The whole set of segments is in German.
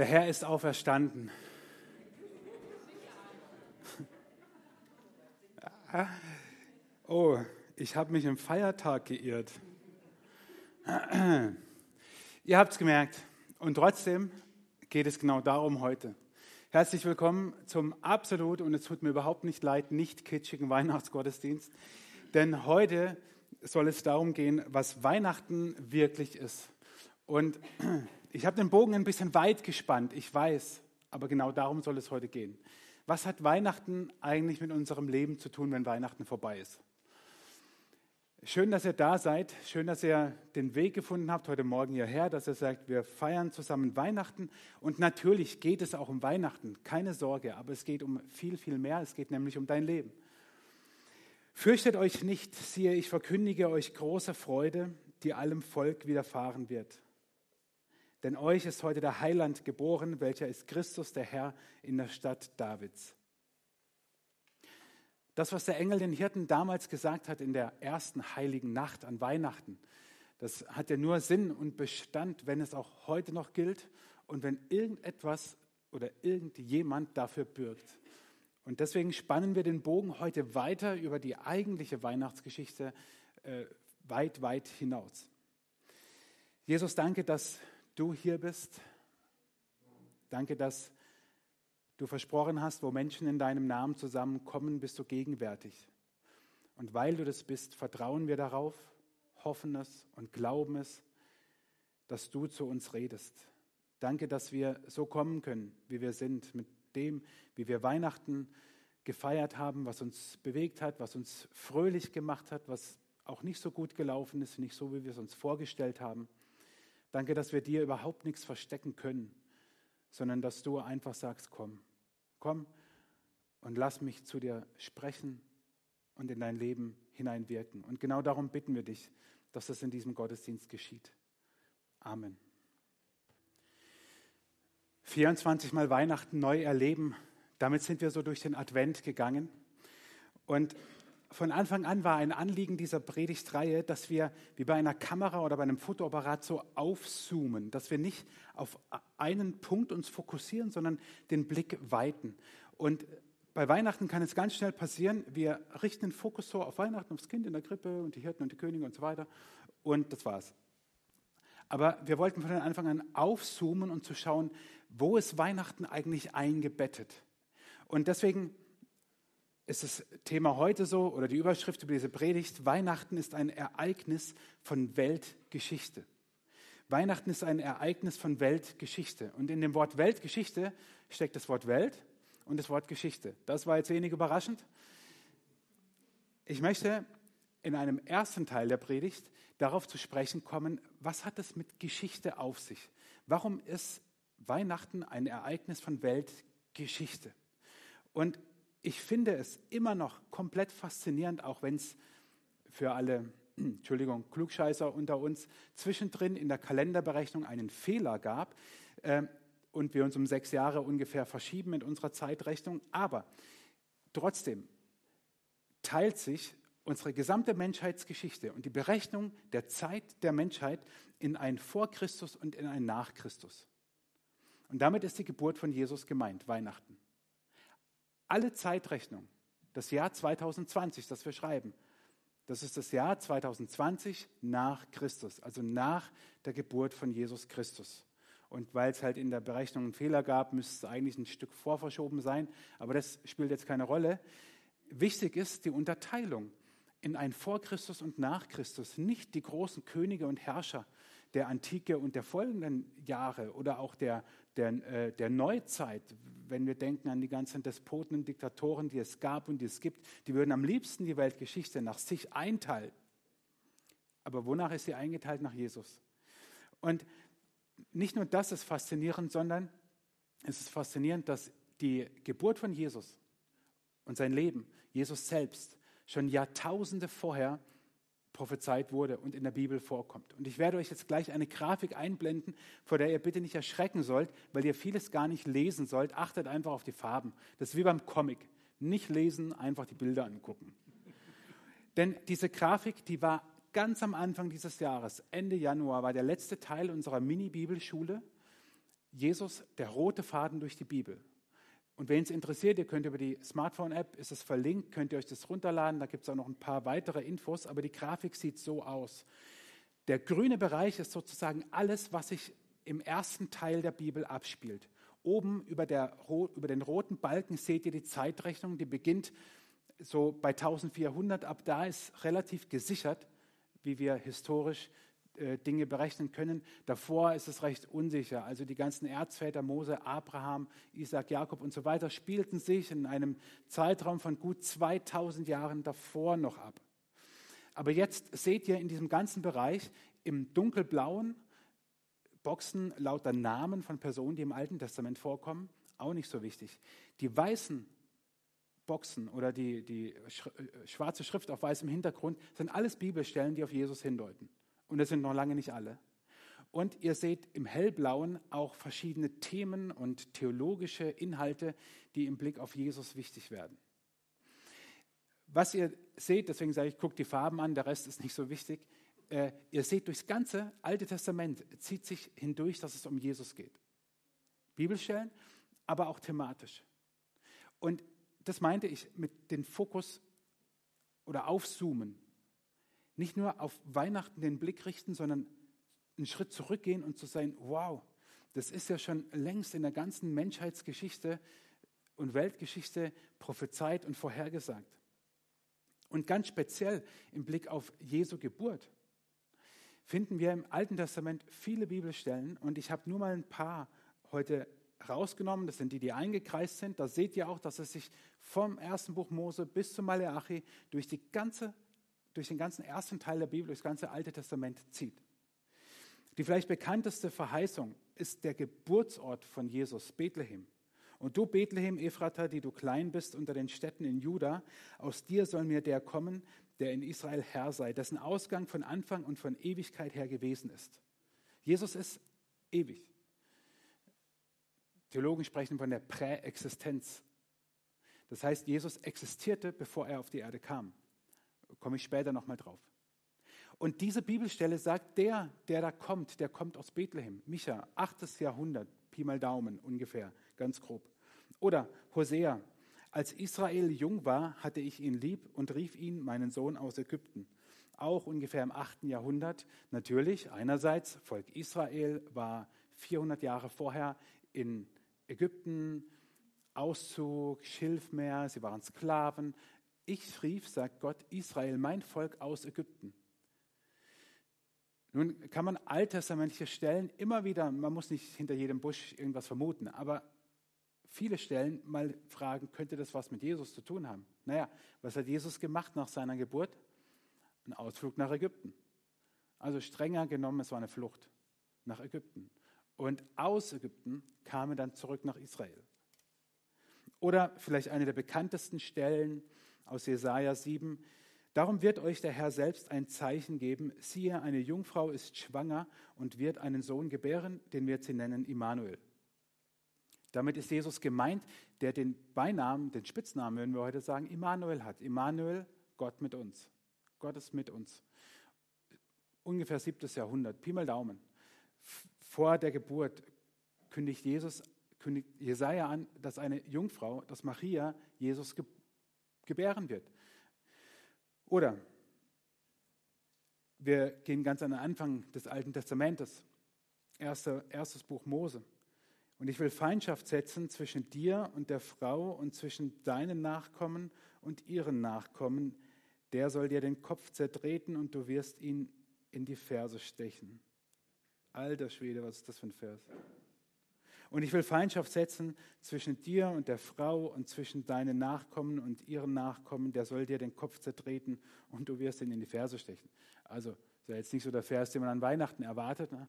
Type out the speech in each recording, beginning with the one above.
Der Herr ist auferstanden. Oh, ich habe mich im Feiertag geirrt. Ihr habt es gemerkt. Und trotzdem geht es genau darum heute. Herzlich willkommen zum absolut, und es tut mir überhaupt nicht leid, nicht kitschigen Weihnachtsgottesdienst. Denn heute soll es darum gehen, was Weihnachten wirklich ist. Und ich habe den Bogen ein bisschen weit gespannt, ich weiß, aber genau darum soll es heute gehen. Was hat Weihnachten eigentlich mit unserem Leben zu tun, wenn Weihnachten vorbei ist? Schön, dass ihr da seid. Schön, dass ihr den Weg gefunden habt heute Morgen hierher, dass ihr sagt, wir feiern zusammen Weihnachten. Und natürlich geht es auch um Weihnachten, keine Sorge, aber es geht um viel, viel mehr. Es geht nämlich um dein Leben. Fürchtet euch nicht, siehe, ich verkündige euch große Freude, die allem Volk widerfahren wird. Denn euch ist heute der Heiland geboren, welcher ist Christus, der Herr, in der Stadt Davids. Das, was der Engel den Hirten damals gesagt hat in der ersten heiligen Nacht an Weihnachten, das hat ja nur Sinn und Bestand, wenn es auch heute noch gilt und wenn irgendetwas oder irgendjemand dafür bürgt. Und deswegen spannen wir den Bogen heute weiter über die eigentliche Weihnachtsgeschichte äh, weit, weit hinaus. Jesus, danke, dass du hier bist. Danke, dass du versprochen hast, wo Menschen in deinem Namen zusammenkommen, bist du gegenwärtig. Und weil du das bist, vertrauen wir darauf, hoffen es und glauben es, dass du zu uns redest. Danke, dass wir so kommen können, wie wir sind, mit dem, wie wir Weihnachten gefeiert haben, was uns bewegt hat, was uns fröhlich gemacht hat, was auch nicht so gut gelaufen ist, nicht so, wie wir es uns vorgestellt haben. Danke, dass wir dir überhaupt nichts verstecken können, sondern dass du einfach sagst, komm, komm und lass mich zu dir sprechen und in dein Leben hineinwirken. Und genau darum bitten wir dich, dass das in diesem Gottesdienst geschieht. Amen. 24 Mal Weihnachten neu erleben, damit sind wir so durch den Advent gegangen. Und von Anfang an war ein Anliegen dieser Predigtreihe, dass wir wie bei einer Kamera oder bei einem Fotoapparat so aufzoomen, dass wir nicht auf einen Punkt uns fokussieren, sondern den Blick weiten. Und bei Weihnachten kann es ganz schnell passieren, wir richten den Fokus so auf Weihnachten, aufs Kind in der Krippe und die Hirten und die Könige und so weiter. Und das war's. Aber wir wollten von Anfang an aufzoomen und zu schauen, wo ist Weihnachten eigentlich eingebettet. Und deswegen ist das Thema heute so oder die Überschrift über diese Predigt, Weihnachten ist ein Ereignis von Weltgeschichte. Weihnachten ist ein Ereignis von Weltgeschichte. Und in dem Wort Weltgeschichte steckt das Wort Welt und das Wort Geschichte. Das war jetzt wenig überraschend. Ich möchte in einem ersten Teil der Predigt darauf zu sprechen kommen, was hat es mit Geschichte auf sich? Warum ist Weihnachten ein Ereignis von Weltgeschichte? Und ich finde es immer noch komplett faszinierend, auch wenn es für alle, Entschuldigung, Klugscheißer unter uns zwischendrin in der Kalenderberechnung einen Fehler gab äh, und wir uns um sechs Jahre ungefähr verschieben in unserer Zeitrechnung. Aber trotzdem teilt sich unsere gesamte Menschheitsgeschichte und die Berechnung der Zeit der Menschheit in ein Vor Christus und in ein Nach Christus. Und damit ist die Geburt von Jesus gemeint, Weihnachten alle Zeitrechnung, das Jahr 2020, das wir schreiben, das ist das Jahr 2020 nach Christus, also nach der Geburt von Jesus Christus. Und weil es halt in der Berechnung einen Fehler gab, müsste es eigentlich ein Stück vorverschoben sein, aber das spielt jetzt keine Rolle. Wichtig ist die Unterteilung in ein Vor Christus und nach Christus, nicht die großen Könige und Herrscher der Antike und der folgenden Jahre oder auch der, der, äh, der Neuzeit, wenn wir denken an die ganzen Despoten und Diktatoren, die es gab und die es gibt, die würden am liebsten die Weltgeschichte nach sich einteilen. Aber wonach ist sie eingeteilt? Nach Jesus. Und nicht nur das ist faszinierend, sondern es ist faszinierend, dass die Geburt von Jesus und sein Leben, Jesus selbst, schon Jahrtausende vorher prophezeit wurde und in der Bibel vorkommt. Und ich werde euch jetzt gleich eine Grafik einblenden, vor der ihr bitte nicht erschrecken sollt, weil ihr vieles gar nicht lesen sollt. Achtet einfach auf die Farben. Das ist wie beim Comic. Nicht lesen, einfach die Bilder angucken. Denn diese Grafik, die war ganz am Anfang dieses Jahres, Ende Januar, war der letzte Teil unserer Mini-Bibelschule. Jesus, der rote Faden durch die Bibel. Und wen es interessiert, ihr könnt über die Smartphone-App, ist es verlinkt, könnt ihr euch das runterladen. Da gibt es auch noch ein paar weitere Infos, aber die Grafik sieht so aus. Der grüne Bereich ist sozusagen alles, was sich im ersten Teil der Bibel abspielt. Oben über, der, über den roten Balken seht ihr die Zeitrechnung, die beginnt so bei 1400. Ab da ist relativ gesichert, wie wir historisch äh, Dinge berechnen können. Davor ist es recht unsicher. Also die ganzen Erzväter Mose, Abraham, Isaac, Jakob und so weiter spielten sich in einem Zeitraum von gut 2000 Jahren davor noch ab. Aber jetzt seht ihr in diesem ganzen Bereich im dunkelblauen Boxen lauter Namen von Personen, die im Alten Testament vorkommen, auch nicht so wichtig. Die weißen Boxen oder die, die äh, schwarze Schrift auf weißem Hintergrund sind alles Bibelstellen, die auf Jesus hindeuten. Und das sind noch lange nicht alle. Und ihr seht im hellblauen auch verschiedene Themen und theologische Inhalte, die im Blick auf Jesus wichtig werden. Was ihr seht, deswegen sage ich, guckt die Farben an, der Rest ist nicht so wichtig. Äh, ihr seht, durchs ganze Alte Testament zieht sich hindurch, dass es um Jesus geht. Bibelstellen, aber auch thematisch. Und das meinte ich mit dem Fokus oder Aufzoomen nicht nur auf Weihnachten den Blick richten, sondern einen Schritt zurückgehen und zu sein, wow, das ist ja schon längst in der ganzen Menschheitsgeschichte und Weltgeschichte prophezeit und vorhergesagt. Und ganz speziell im Blick auf Jesu Geburt finden wir im Alten Testament viele Bibelstellen und ich habe nur mal ein paar heute rausgenommen. Das sind die, die eingekreist sind. Da seht ihr auch, dass es sich vom ersten Buch Mose bis zum Maleachi durch die ganze durch den ganzen ersten Teil der Bibel, durch das ganze Alte Testament zieht. Die vielleicht bekannteste Verheißung ist der Geburtsort von Jesus, Bethlehem. Und du, Bethlehem, Ephrata, die du klein bist unter den Städten in Juda, aus dir soll mir der kommen, der in Israel Herr sei, dessen Ausgang von Anfang und von Ewigkeit her gewesen ist. Jesus ist ewig. Theologen sprechen von der Präexistenz. Das heißt, Jesus existierte, bevor er auf die Erde kam komme ich später nochmal drauf. Und diese Bibelstelle sagt, der, der da kommt, der kommt aus Bethlehem. Micha, 8. Jahrhundert, Pi mal Daumen ungefähr, ganz grob. Oder Hosea, als Israel jung war, hatte ich ihn lieb und rief ihn, meinen Sohn aus Ägypten. Auch ungefähr im 8. Jahrhundert. Natürlich, einerseits, Volk Israel war 400 Jahre vorher in Ägypten, Auszug, Schilfmeer, sie waren Sklaven. Ich rief, sagt Gott, Israel, mein Volk aus Ägypten. Nun kann man alttestamentliche Stellen immer wieder, man muss nicht hinter jedem Busch irgendwas vermuten, aber viele Stellen mal fragen, könnte das was mit Jesus zu tun haben? Naja, was hat Jesus gemacht nach seiner Geburt? Ein Ausflug nach Ägypten. Also strenger genommen, es war eine Flucht nach Ägypten. Und aus Ägypten kam er dann zurück nach Israel. Oder vielleicht eine der bekanntesten Stellen, aus Jesaja 7. Darum wird euch der Herr selbst ein Zeichen geben. Siehe, eine Jungfrau ist schwanger und wird einen Sohn gebären, den wird sie nennen Immanuel. Damit ist Jesus gemeint, der den Beinamen, den Spitznamen, würden wir heute sagen, Immanuel hat. Immanuel, Gott mit uns. Gott ist mit uns. Ungefähr siebtes Jahrhundert, Pi mal Daumen. Vor der Geburt kündigt Jesus, kündigt Jesaja an, dass eine Jungfrau, dass Maria Jesus geboren gebären wird. Oder wir gehen ganz an den Anfang des Alten Testamentes, erster, erstes Buch Mose. Und ich will Feindschaft setzen zwischen dir und der Frau und zwischen deinen Nachkommen und ihren Nachkommen. Der soll dir den Kopf zertreten und du wirst ihn in die Ferse stechen. Alter Schwede, was ist das für ein Vers? Und ich will Feindschaft setzen zwischen dir und der Frau und zwischen deinen Nachkommen und ihren Nachkommen. Der soll dir den Kopf zertreten und du wirst ihn in die Ferse stechen. Also, das ist ja jetzt nicht so der Vers, den man an Weihnachten erwartet. Ne?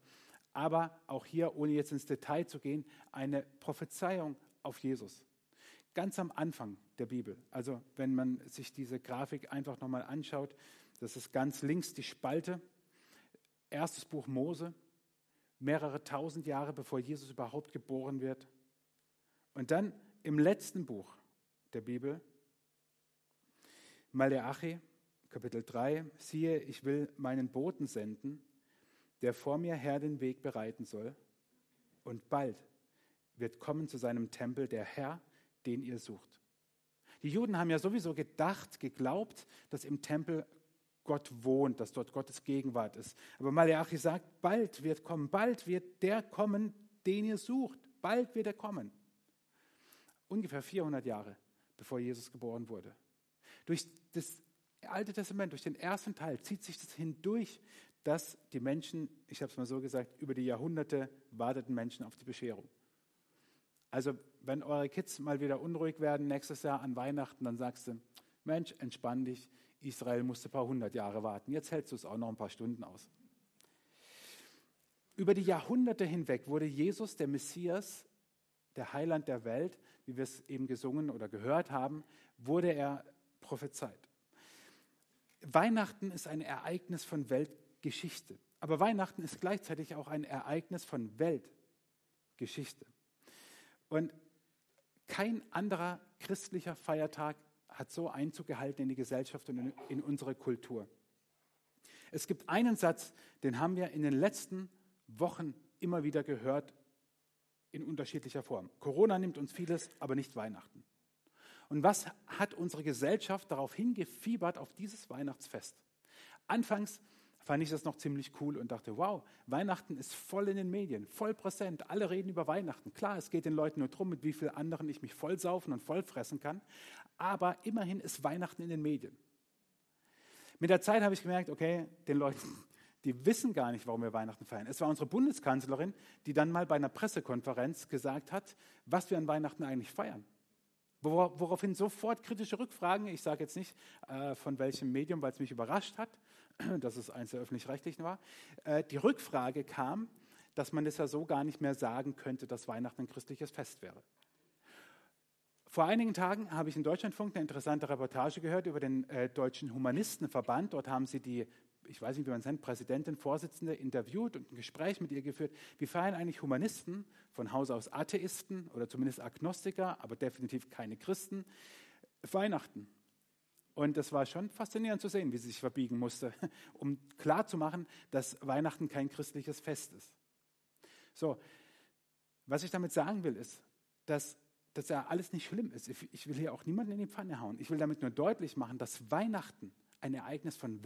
Aber auch hier, ohne jetzt ins Detail zu gehen, eine Prophezeiung auf Jesus. Ganz am Anfang der Bibel. Also, wenn man sich diese Grafik einfach nochmal anschaut, das ist ganz links die Spalte. Erstes Buch Mose, mehrere tausend Jahre bevor Jesus überhaupt geboren wird. Und dann im letzten Buch der Bibel, Maleachi, Kapitel 3, siehe, ich will meinen Boten senden, der vor mir her den Weg bereiten soll. Und bald, wird kommen zu seinem Tempel, der Herr, den ihr sucht. Die Juden haben ja sowieso gedacht, geglaubt, dass im Tempel Gott wohnt, dass dort Gottes Gegenwart ist. Aber Malachi sagt, bald wird kommen, bald wird der kommen, den ihr sucht. Bald wird er kommen. Ungefähr 400 Jahre, bevor Jesus geboren wurde. Durch das Alte Testament, durch den ersten Teil, zieht sich das hindurch, dass die Menschen, ich habe es mal so gesagt, über die Jahrhunderte warteten Menschen auf die Bescherung. Also wenn eure Kids mal wieder unruhig werden nächstes Jahr an Weihnachten, dann sagst du, Mensch, entspann dich, Israel musste ein paar hundert Jahre warten, jetzt hältst du es auch noch ein paar Stunden aus. Über die Jahrhunderte hinweg wurde Jesus, der Messias, der Heiland der Welt, wie wir es eben gesungen oder gehört haben, wurde er prophezeit. Weihnachten ist ein Ereignis von Weltgeschichte, aber Weihnachten ist gleichzeitig auch ein Ereignis von Weltgeschichte. Und kein anderer christlicher Feiertag hat so Einzug gehalten in die Gesellschaft und in unsere Kultur. Es gibt einen Satz, den haben wir in den letzten Wochen immer wieder gehört in unterschiedlicher Form. Corona nimmt uns vieles, aber nicht Weihnachten. Und was hat unsere Gesellschaft darauf hingefiebert auf dieses Weihnachtsfest? Anfangs fand ich das noch ziemlich cool und dachte, wow, Weihnachten ist voll in den Medien, voll präsent. Alle reden über Weihnachten. Klar, es geht den Leuten nur darum, mit wie vielen anderen ich mich vollsaufen und vollfressen kann. Aber immerhin ist Weihnachten in den Medien. Mit der Zeit habe ich gemerkt, okay, den Leuten, die wissen gar nicht, warum wir Weihnachten feiern. Es war unsere Bundeskanzlerin, die dann mal bei einer Pressekonferenz gesagt hat, was wir an Weihnachten eigentlich feiern. Woraufhin sofort kritische Rückfragen, ich sage jetzt nicht äh, von welchem Medium, weil es mich überrascht hat, dass es eins der öffentlich-rechtlichen war, äh, die Rückfrage kam, dass man das ja so gar nicht mehr sagen könnte, dass Weihnachten ein christliches Fest wäre. Vor einigen Tagen habe ich in Deutschlandfunk eine interessante Reportage gehört über den äh, Deutschen Humanistenverband. Dort haben sie die, ich weiß nicht, wie man es nennt, Präsidentin, Vorsitzende interviewt und ein Gespräch mit ihr geführt. Wie feiern eigentlich Humanisten, von Haus aus Atheisten oder zumindest Agnostiker, aber definitiv keine Christen, Weihnachten? Und es war schon faszinierend zu sehen, wie sie sich verbiegen musste, um klarzumachen, dass Weihnachten kein christliches Fest ist. So, was ich damit sagen will, ist, dass das ja alles nicht schlimm ist. Ich will hier auch niemanden in die Pfanne hauen. Ich will damit nur deutlich machen, dass Weihnachten ein Ereignis von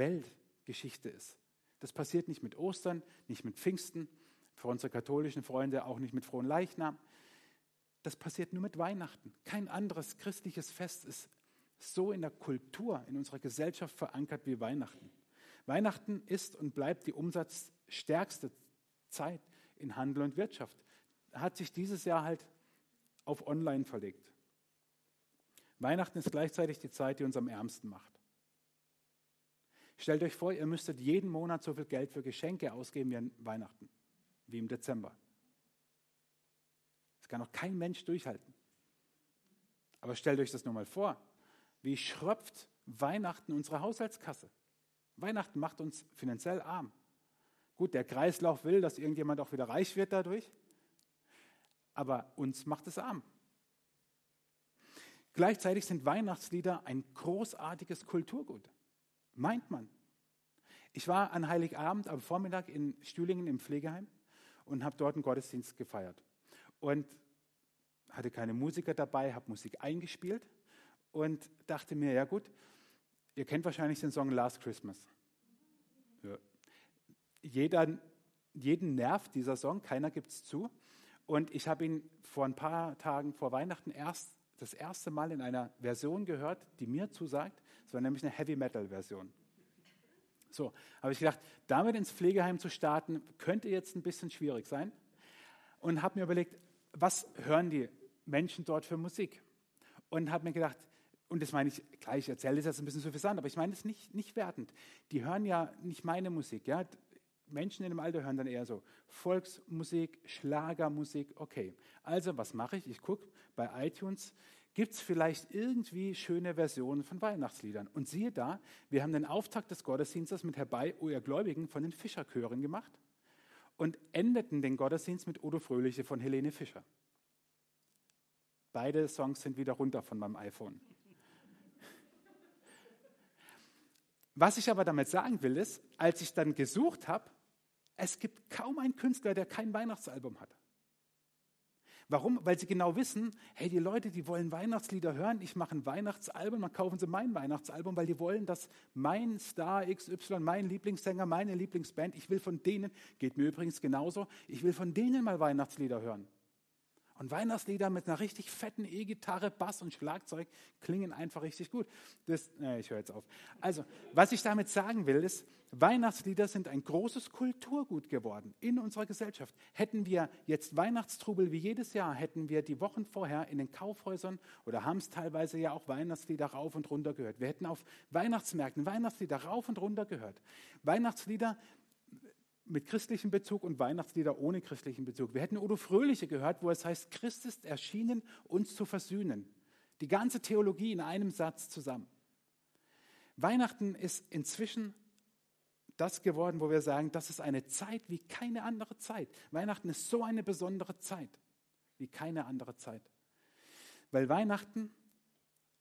Weltgeschichte ist. Das passiert nicht mit Ostern, nicht mit Pfingsten, für unsere katholischen Freunde auch nicht mit frohen Leichnam. Das passiert nur mit Weihnachten. Kein anderes christliches Fest ist so in der Kultur, in unserer Gesellschaft verankert wie Weihnachten. Weihnachten ist und bleibt die umsatzstärkste Zeit in Handel und Wirtschaft. Hat sich dieses Jahr halt auf Online verlegt. Weihnachten ist gleichzeitig die Zeit, die uns am ärmsten macht. Stellt euch vor, ihr müsstet jeden Monat so viel Geld für Geschenke ausgeben wie an Weihnachten, wie im Dezember. Das kann auch kein Mensch durchhalten. Aber stellt euch das nur mal vor. Wie schröpft Weihnachten unsere Haushaltskasse? Weihnachten macht uns finanziell arm. Gut, der Kreislauf will, dass irgendjemand auch wieder reich wird dadurch, aber uns macht es arm. Gleichzeitig sind Weihnachtslieder ein großartiges Kulturgut, meint man. Ich war an Heiligabend am Vormittag in Stühlingen im Pflegeheim und habe dort einen Gottesdienst gefeiert. Und hatte keine Musiker dabei, habe Musik eingespielt und dachte mir, ja gut, ihr kennt wahrscheinlich den Song Last Christmas. Ja. Jeder, jeden nervt dieser Song, keiner gibt es zu. Und ich habe ihn vor ein paar Tagen vor Weihnachten erst das erste Mal in einer Version gehört, die mir zusagt. Es war nämlich eine Heavy Metal Version. So, habe ich gedacht, damit ins Pflegeheim zu starten, könnte jetzt ein bisschen schwierig sein. Und habe mir überlegt, was hören die Menschen dort für Musik? Und habe mir gedacht, und das meine ich gleich, ich erzähle das jetzt ein bisschen suffisant, aber ich meine es nicht, nicht wertend. Die hören ja nicht meine Musik. Ja? Menschen in dem Alter hören dann eher so Volksmusik, Schlagermusik. Okay, also was mache ich? Ich gucke bei iTunes, gibt es vielleicht irgendwie schöne Versionen von Weihnachtsliedern? Und siehe da, wir haben den Auftakt des Gottesdienstes mit Herbei, O ihr Gläubigen, von den Fischerchören gemacht und endeten den Gottesdienst mit Odo Fröhliche von Helene Fischer. Beide Songs sind wieder runter von meinem iPhone. Was ich aber damit sagen will, ist, als ich dann gesucht habe, es gibt kaum einen Künstler, der kein Weihnachtsalbum hat. Warum? Weil sie genau wissen, hey, die Leute, die wollen Weihnachtslieder hören, ich mache ein Weihnachtsalbum, dann kaufen sie mein Weihnachtsalbum, weil die wollen, dass mein Star XY, mein Lieblingssänger, meine Lieblingsband, ich will von denen, geht mir übrigens genauso, ich will von denen mal Weihnachtslieder hören. Und Weihnachtslieder mit einer richtig fetten E-Gitarre, Bass und Schlagzeug klingen einfach richtig gut. Das, äh, ich höre jetzt auf. Also, was ich damit sagen will, ist, Weihnachtslieder sind ein großes Kulturgut geworden in unserer Gesellschaft. Hätten wir jetzt Weihnachtstrubel wie jedes Jahr, hätten wir die Wochen vorher in den Kaufhäusern oder haben es teilweise ja auch Weihnachtslieder rauf und runter gehört. Wir hätten auf Weihnachtsmärkten Weihnachtslieder rauf und runter gehört. Weihnachtslieder mit christlichem Bezug und Weihnachtslieder ohne christlichen Bezug. Wir hätten Udo Fröhliche gehört, wo es heißt, Christ ist erschienen, uns zu versöhnen. Die ganze Theologie in einem Satz zusammen. Weihnachten ist inzwischen das geworden, wo wir sagen, das ist eine Zeit wie keine andere Zeit. Weihnachten ist so eine besondere Zeit wie keine andere Zeit. Weil Weihnachten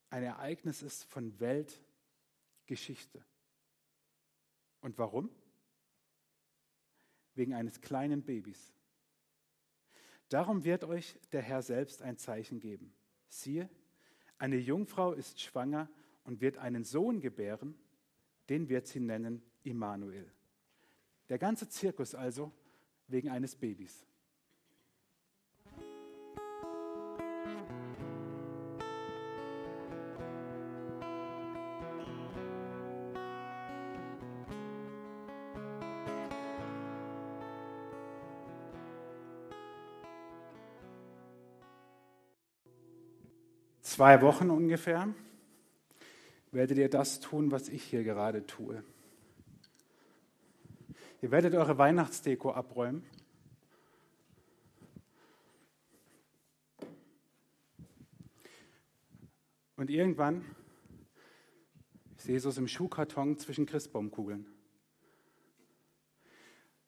ein Ereignis ist von Weltgeschichte. Und warum? Wegen eines kleinen Babys. Darum wird euch der Herr selbst ein Zeichen geben. Siehe, eine Jungfrau ist schwanger und wird einen Sohn gebären, den wird sie nennen Immanuel. Der ganze Zirkus also wegen eines Babys. Zwei Wochen ungefähr werdet ihr das tun, was ich hier gerade tue. Ihr werdet eure Weihnachtsdeko abräumen. Und irgendwann, sehe so im Schuhkarton zwischen Christbaumkugeln.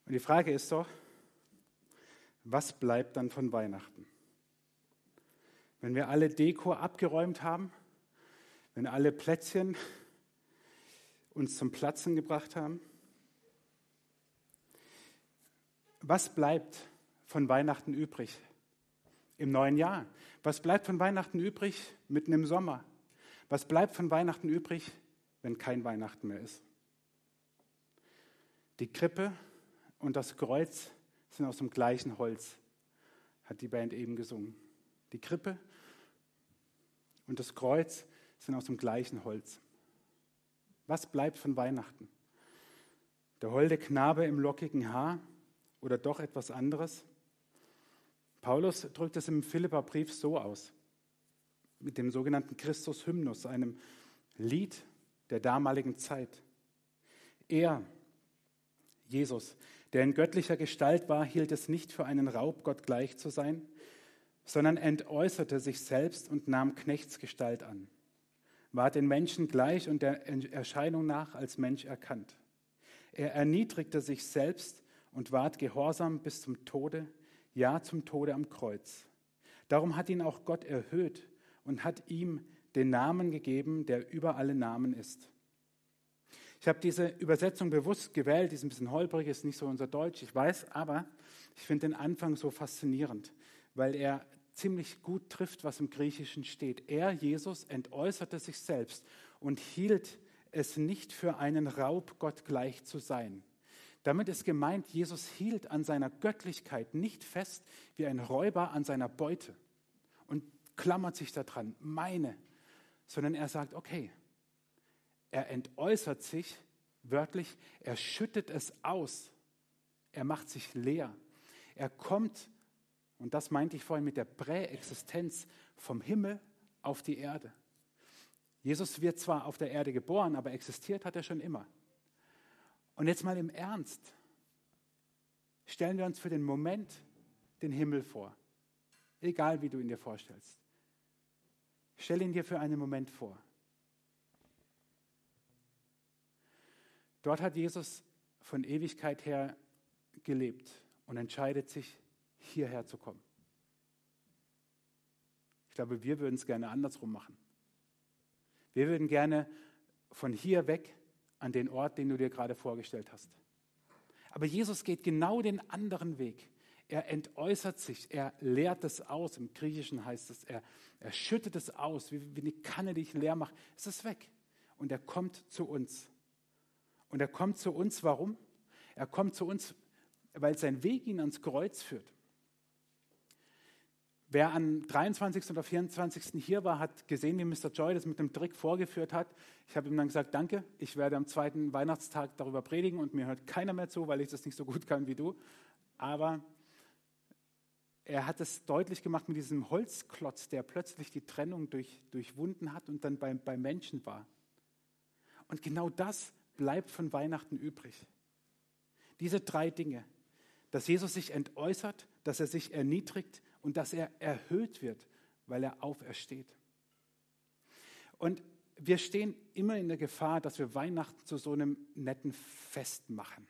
Und die Frage ist doch, was bleibt dann von Weihnachten? Wenn wir alle Deko abgeräumt haben, wenn alle Plätzchen uns zum Platzen gebracht haben? Was bleibt von Weihnachten übrig im neuen Jahr? Was bleibt von Weihnachten übrig mitten im Sommer? Was bleibt von Weihnachten übrig, wenn kein Weihnachten mehr ist? Die Krippe und das Kreuz sind aus dem gleichen Holz, hat die Band eben gesungen. Die Krippe und das Kreuz sind aus dem gleichen Holz. Was bleibt von Weihnachten? Der holde Knabe im lockigen Haar oder doch etwas anderes? Paulus drückt es im Philipperbrief so aus, mit dem sogenannten Christus-Hymnus, einem Lied der damaligen Zeit. Er, Jesus, der in göttlicher Gestalt war, hielt es nicht für einen Raub, Gott gleich zu sein, sondern entäußerte sich selbst und nahm Knechtsgestalt an, war den Menschen gleich und der Erscheinung nach als Mensch erkannt. Er erniedrigte sich selbst und ward gehorsam bis zum Tode, ja zum Tode am Kreuz. Darum hat ihn auch Gott erhöht und hat ihm den Namen gegeben, der über alle Namen ist. Ich habe diese Übersetzung bewusst gewählt, die ist ein bisschen holprig, ist nicht so unser Deutsch, ich weiß, aber ich finde den Anfang so faszinierend, weil er ziemlich gut trifft, was im Griechischen steht. Er, Jesus, entäußerte sich selbst und hielt es nicht für einen Raub, Gott gleich zu sein. Damit ist gemeint, Jesus hielt an seiner Göttlichkeit nicht fest wie ein Räuber an seiner Beute und klammert sich daran, meine, sondern er sagt, okay, er entäußert sich wörtlich, er schüttet es aus, er macht sich leer, er kommt und das meinte ich vorhin mit der Präexistenz vom Himmel auf die Erde. Jesus wird zwar auf der Erde geboren, aber existiert hat er schon immer. Und jetzt mal im Ernst. Stellen wir uns für den Moment den Himmel vor. Egal wie du ihn dir vorstellst. Stell ihn dir für einen Moment vor. Dort hat Jesus von Ewigkeit her gelebt und entscheidet sich hierher zu kommen. Ich glaube, wir würden es gerne andersrum machen. Wir würden gerne von hier weg an den Ort, den du dir gerade vorgestellt hast. Aber Jesus geht genau den anderen Weg. er entäußert sich, er leert es aus. Im Griechischen heißt es, er, er schüttet es aus, wie, wie eine Kanne, die ich leer mache. Es ist weg. Und er kommt zu uns. Und er kommt zu uns, warum? Er kommt zu uns, weil sein Weg ihn ans Kreuz führt. Wer am 23. oder 24. hier war, hat gesehen, wie Mr. Joy das mit dem Trick vorgeführt hat. Ich habe ihm dann gesagt, danke, ich werde am zweiten Weihnachtstag darüber predigen und mir hört keiner mehr zu, weil ich das nicht so gut kann wie du. Aber er hat es deutlich gemacht mit diesem Holzklotz, der plötzlich die Trennung durch, durchwunden hat und dann beim, beim Menschen war. Und genau das bleibt von Weihnachten übrig. Diese drei Dinge, dass Jesus sich entäußert, dass er sich erniedrigt und dass er erhöht wird, weil er aufersteht. Und wir stehen immer in der Gefahr, dass wir Weihnachten zu so einem netten Fest machen.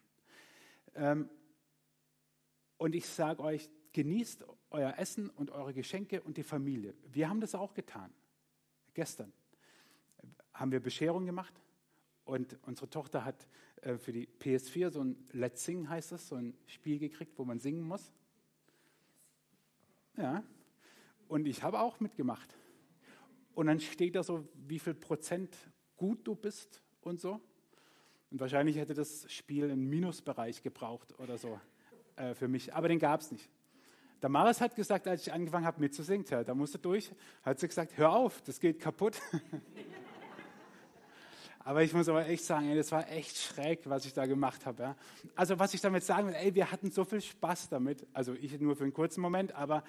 Ähm, und ich sage euch, genießt euer Essen und eure Geschenke und die Familie. Wir haben das auch getan. Gestern haben wir Bescherung gemacht und unsere Tochter hat äh, für die PS4 so ein Let's Sing heißt es, so ein Spiel gekriegt, wo man singen muss. Ja. Und ich habe auch mitgemacht. Und dann steht da so, wie viel Prozent gut du bist und so. Und wahrscheinlich hätte das Spiel einen Minusbereich gebraucht oder so äh, für mich. Aber den gab es nicht. Der Maris hat gesagt, als ich angefangen habe mitzusingen, tja, da musste durch, hat sie gesagt, hör auf, das geht kaputt. aber ich muss aber echt sagen, ey, das war echt schräg, was ich da gemacht habe. Ja. Also was ich damit sagen will, ey, wir hatten so viel Spaß damit. Also ich nur für einen kurzen Moment, aber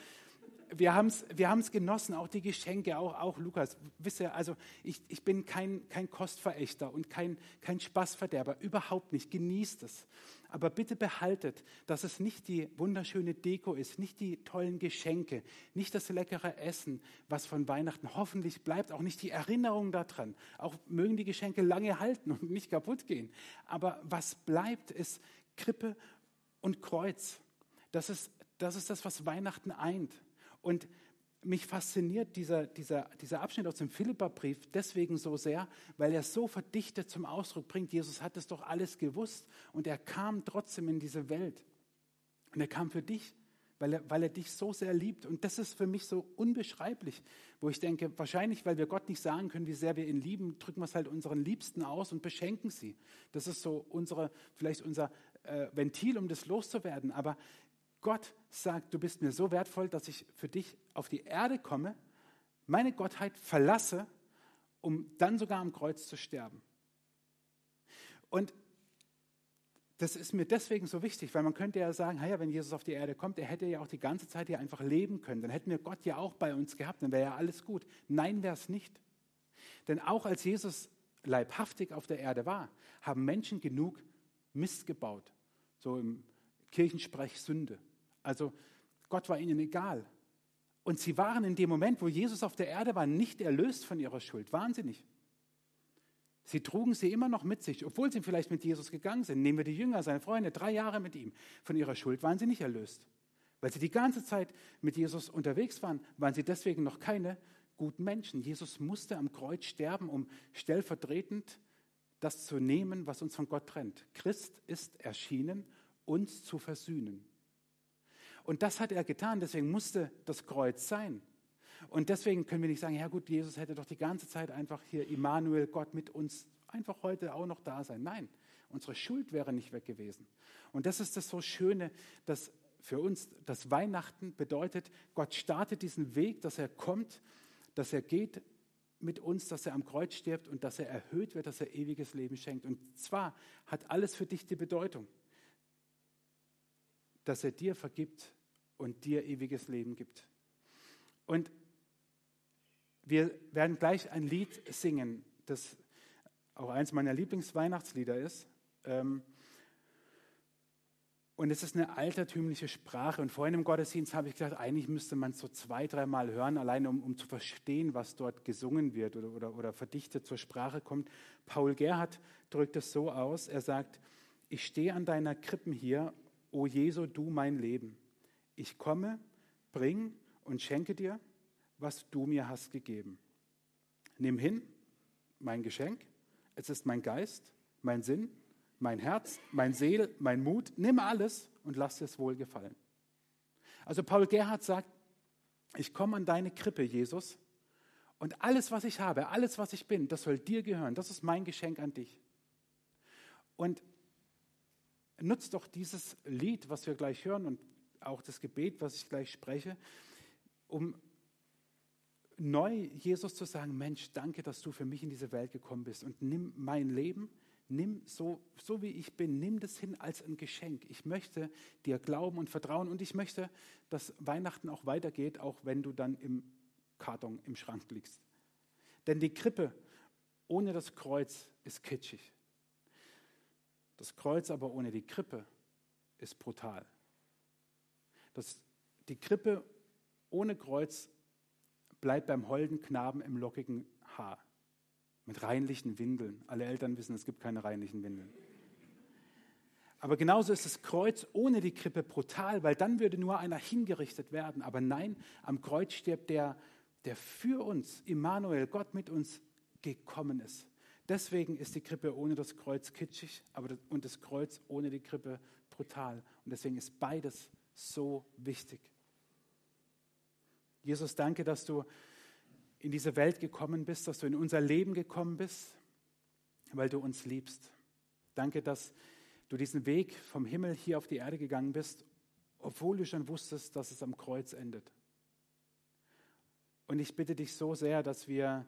wir haben es wir haben's genossen, auch die Geschenke, auch, auch Lukas. Wisst ihr, also ich, ich bin kein, kein Kostverächter und kein, kein Spaßverderber, überhaupt nicht. Genießt es. Aber bitte behaltet, dass es nicht die wunderschöne Deko ist, nicht die tollen Geschenke, nicht das leckere Essen, was von Weihnachten hoffentlich bleibt, auch nicht die Erinnerung daran. Auch mögen die Geschenke lange halten und nicht kaputt gehen. Aber was bleibt, ist Krippe und Kreuz. Das ist das, ist das was Weihnachten eint. Und mich fasziniert dieser, dieser, dieser Abschnitt aus dem Philipperbrief deswegen so sehr, weil er so verdichtet zum Ausdruck bringt, Jesus hat es doch alles gewusst und er kam trotzdem in diese Welt. Und er kam für dich, weil er, weil er dich so sehr liebt. Und das ist für mich so unbeschreiblich, wo ich denke, wahrscheinlich, weil wir Gott nicht sagen können, wie sehr wir ihn lieben, drücken wir es halt unseren Liebsten aus und beschenken sie. Das ist so unsere, vielleicht unser äh, Ventil, um das loszuwerden. Aber Gott sagt, du bist mir so wertvoll, dass ich für dich auf die Erde komme, meine Gottheit verlasse, um dann sogar am Kreuz zu sterben. Und das ist mir deswegen so wichtig, weil man könnte ja sagen, ja, wenn Jesus auf die Erde kommt, er hätte ja auch die ganze Zeit hier einfach leben können. Dann hätten wir Gott ja auch bei uns gehabt, dann wäre ja alles gut. Nein, wäre es nicht. Denn auch als Jesus leibhaftig auf der Erde war, haben Menschen genug Mist gebaut. So im Kirchensprech Sünde. Also Gott war ihnen egal. Und sie waren in dem Moment, wo Jesus auf der Erde war, nicht erlöst von ihrer Schuld. Nicht. Sie trugen sie immer noch mit sich, obwohl sie vielleicht mit Jesus gegangen sind. Nehmen wir die Jünger, seine Freunde, drei Jahre mit ihm. Von ihrer Schuld waren sie nicht erlöst. Weil sie die ganze Zeit mit Jesus unterwegs waren, waren sie deswegen noch keine guten Menschen. Jesus musste am Kreuz sterben, um stellvertretend das zu nehmen, was uns von Gott trennt. Christ ist erschienen, uns zu versöhnen. Und das hat er getan, deswegen musste das Kreuz sein. Und deswegen können wir nicht sagen, ja gut, Jesus hätte doch die ganze Zeit einfach hier Immanuel, Gott mit uns, einfach heute auch noch da sein. Nein, unsere Schuld wäre nicht weg gewesen. Und das ist das so Schöne, dass für uns das Weihnachten bedeutet, Gott startet diesen Weg, dass er kommt, dass er geht mit uns, dass er am Kreuz stirbt und dass er erhöht wird, dass er ewiges Leben schenkt. Und zwar hat alles für dich die Bedeutung dass er dir vergibt und dir ewiges Leben gibt. Und wir werden gleich ein Lied singen, das auch eins meiner Lieblingsweihnachtslieder ist. Ähm, und es ist eine altertümliche Sprache. Und vorhin im Gottesdienst habe ich gedacht, eigentlich müsste man es so zwei, dreimal hören, allein um, um, zu verstehen, was dort gesungen wird oder, oder, oder verdichtet zur Sprache kommt. Paul Gerhardt drückt es so aus, er sagt, ich stehe an deiner Krippen hier O Jesu, du mein Leben, ich komme, bring und schenke dir, was du mir hast gegeben. Nimm hin mein Geschenk, es ist mein Geist, mein Sinn, mein Herz, mein Seel, mein Mut, nimm alles und lass dir es wohl gefallen. Also Paul Gerhard sagt, ich komme an deine Krippe, Jesus, und alles, was ich habe, alles, was ich bin, das soll dir gehören. Das ist mein Geschenk an dich. Und nutzt doch dieses Lied, was wir gleich hören und auch das Gebet, was ich gleich spreche, um neu Jesus zu sagen, Mensch, danke, dass du für mich in diese Welt gekommen bist und nimm mein Leben, nimm so, so wie ich bin, nimm das hin als ein Geschenk. Ich möchte dir glauben und vertrauen und ich möchte, dass Weihnachten auch weitergeht, auch wenn du dann im Karton im Schrank liegst. Denn die Krippe ohne das Kreuz ist kitschig. Das Kreuz aber ohne die Krippe ist brutal. Das, die Krippe ohne Kreuz bleibt beim holden Knaben im lockigen Haar. Mit reinlichen Windeln. Alle Eltern wissen, es gibt keine reinlichen Windeln. Aber genauso ist das Kreuz ohne die Krippe brutal, weil dann würde nur einer hingerichtet werden. Aber nein, am Kreuz stirbt der, der für uns, Immanuel, Gott mit uns gekommen ist. Deswegen ist die Krippe ohne das Kreuz kitschig aber das, und das Kreuz ohne die Krippe brutal. Und deswegen ist beides so wichtig. Jesus, danke, dass du in diese Welt gekommen bist, dass du in unser Leben gekommen bist, weil du uns liebst. Danke, dass du diesen Weg vom Himmel hier auf die Erde gegangen bist, obwohl du schon wusstest, dass es am Kreuz endet. Und ich bitte dich so sehr, dass wir,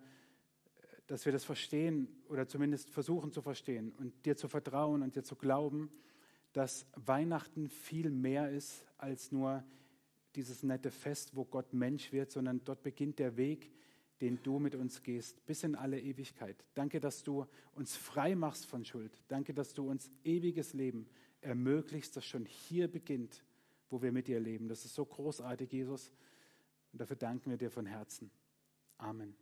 dass wir das verstehen oder zumindest versuchen zu verstehen und dir zu vertrauen und dir zu glauben, dass Weihnachten viel mehr ist als nur dieses nette Fest, wo Gott Mensch wird, sondern dort beginnt der Weg, den du mit uns gehst, bis in alle Ewigkeit. Danke, dass du uns frei machst von Schuld. Danke, dass du uns ewiges Leben ermöglichst, das schon hier beginnt, wo wir mit dir leben. Das ist so großartig, Jesus. Und dafür danken wir dir von Herzen. Amen.